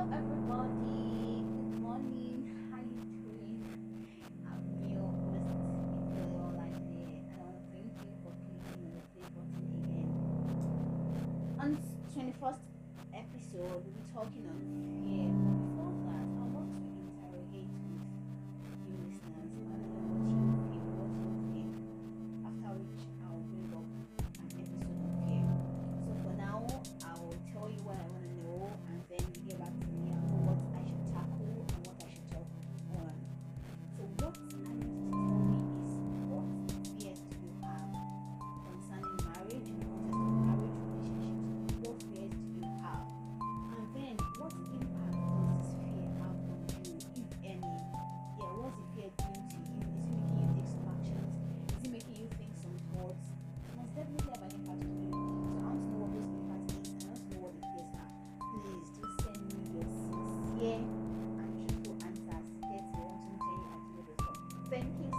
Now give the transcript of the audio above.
Hello everybody, good morning, how you doing? I'm real business video like this thank uh, you for clicking on the play button again. On 21st episode we'll be talking on fear. thanking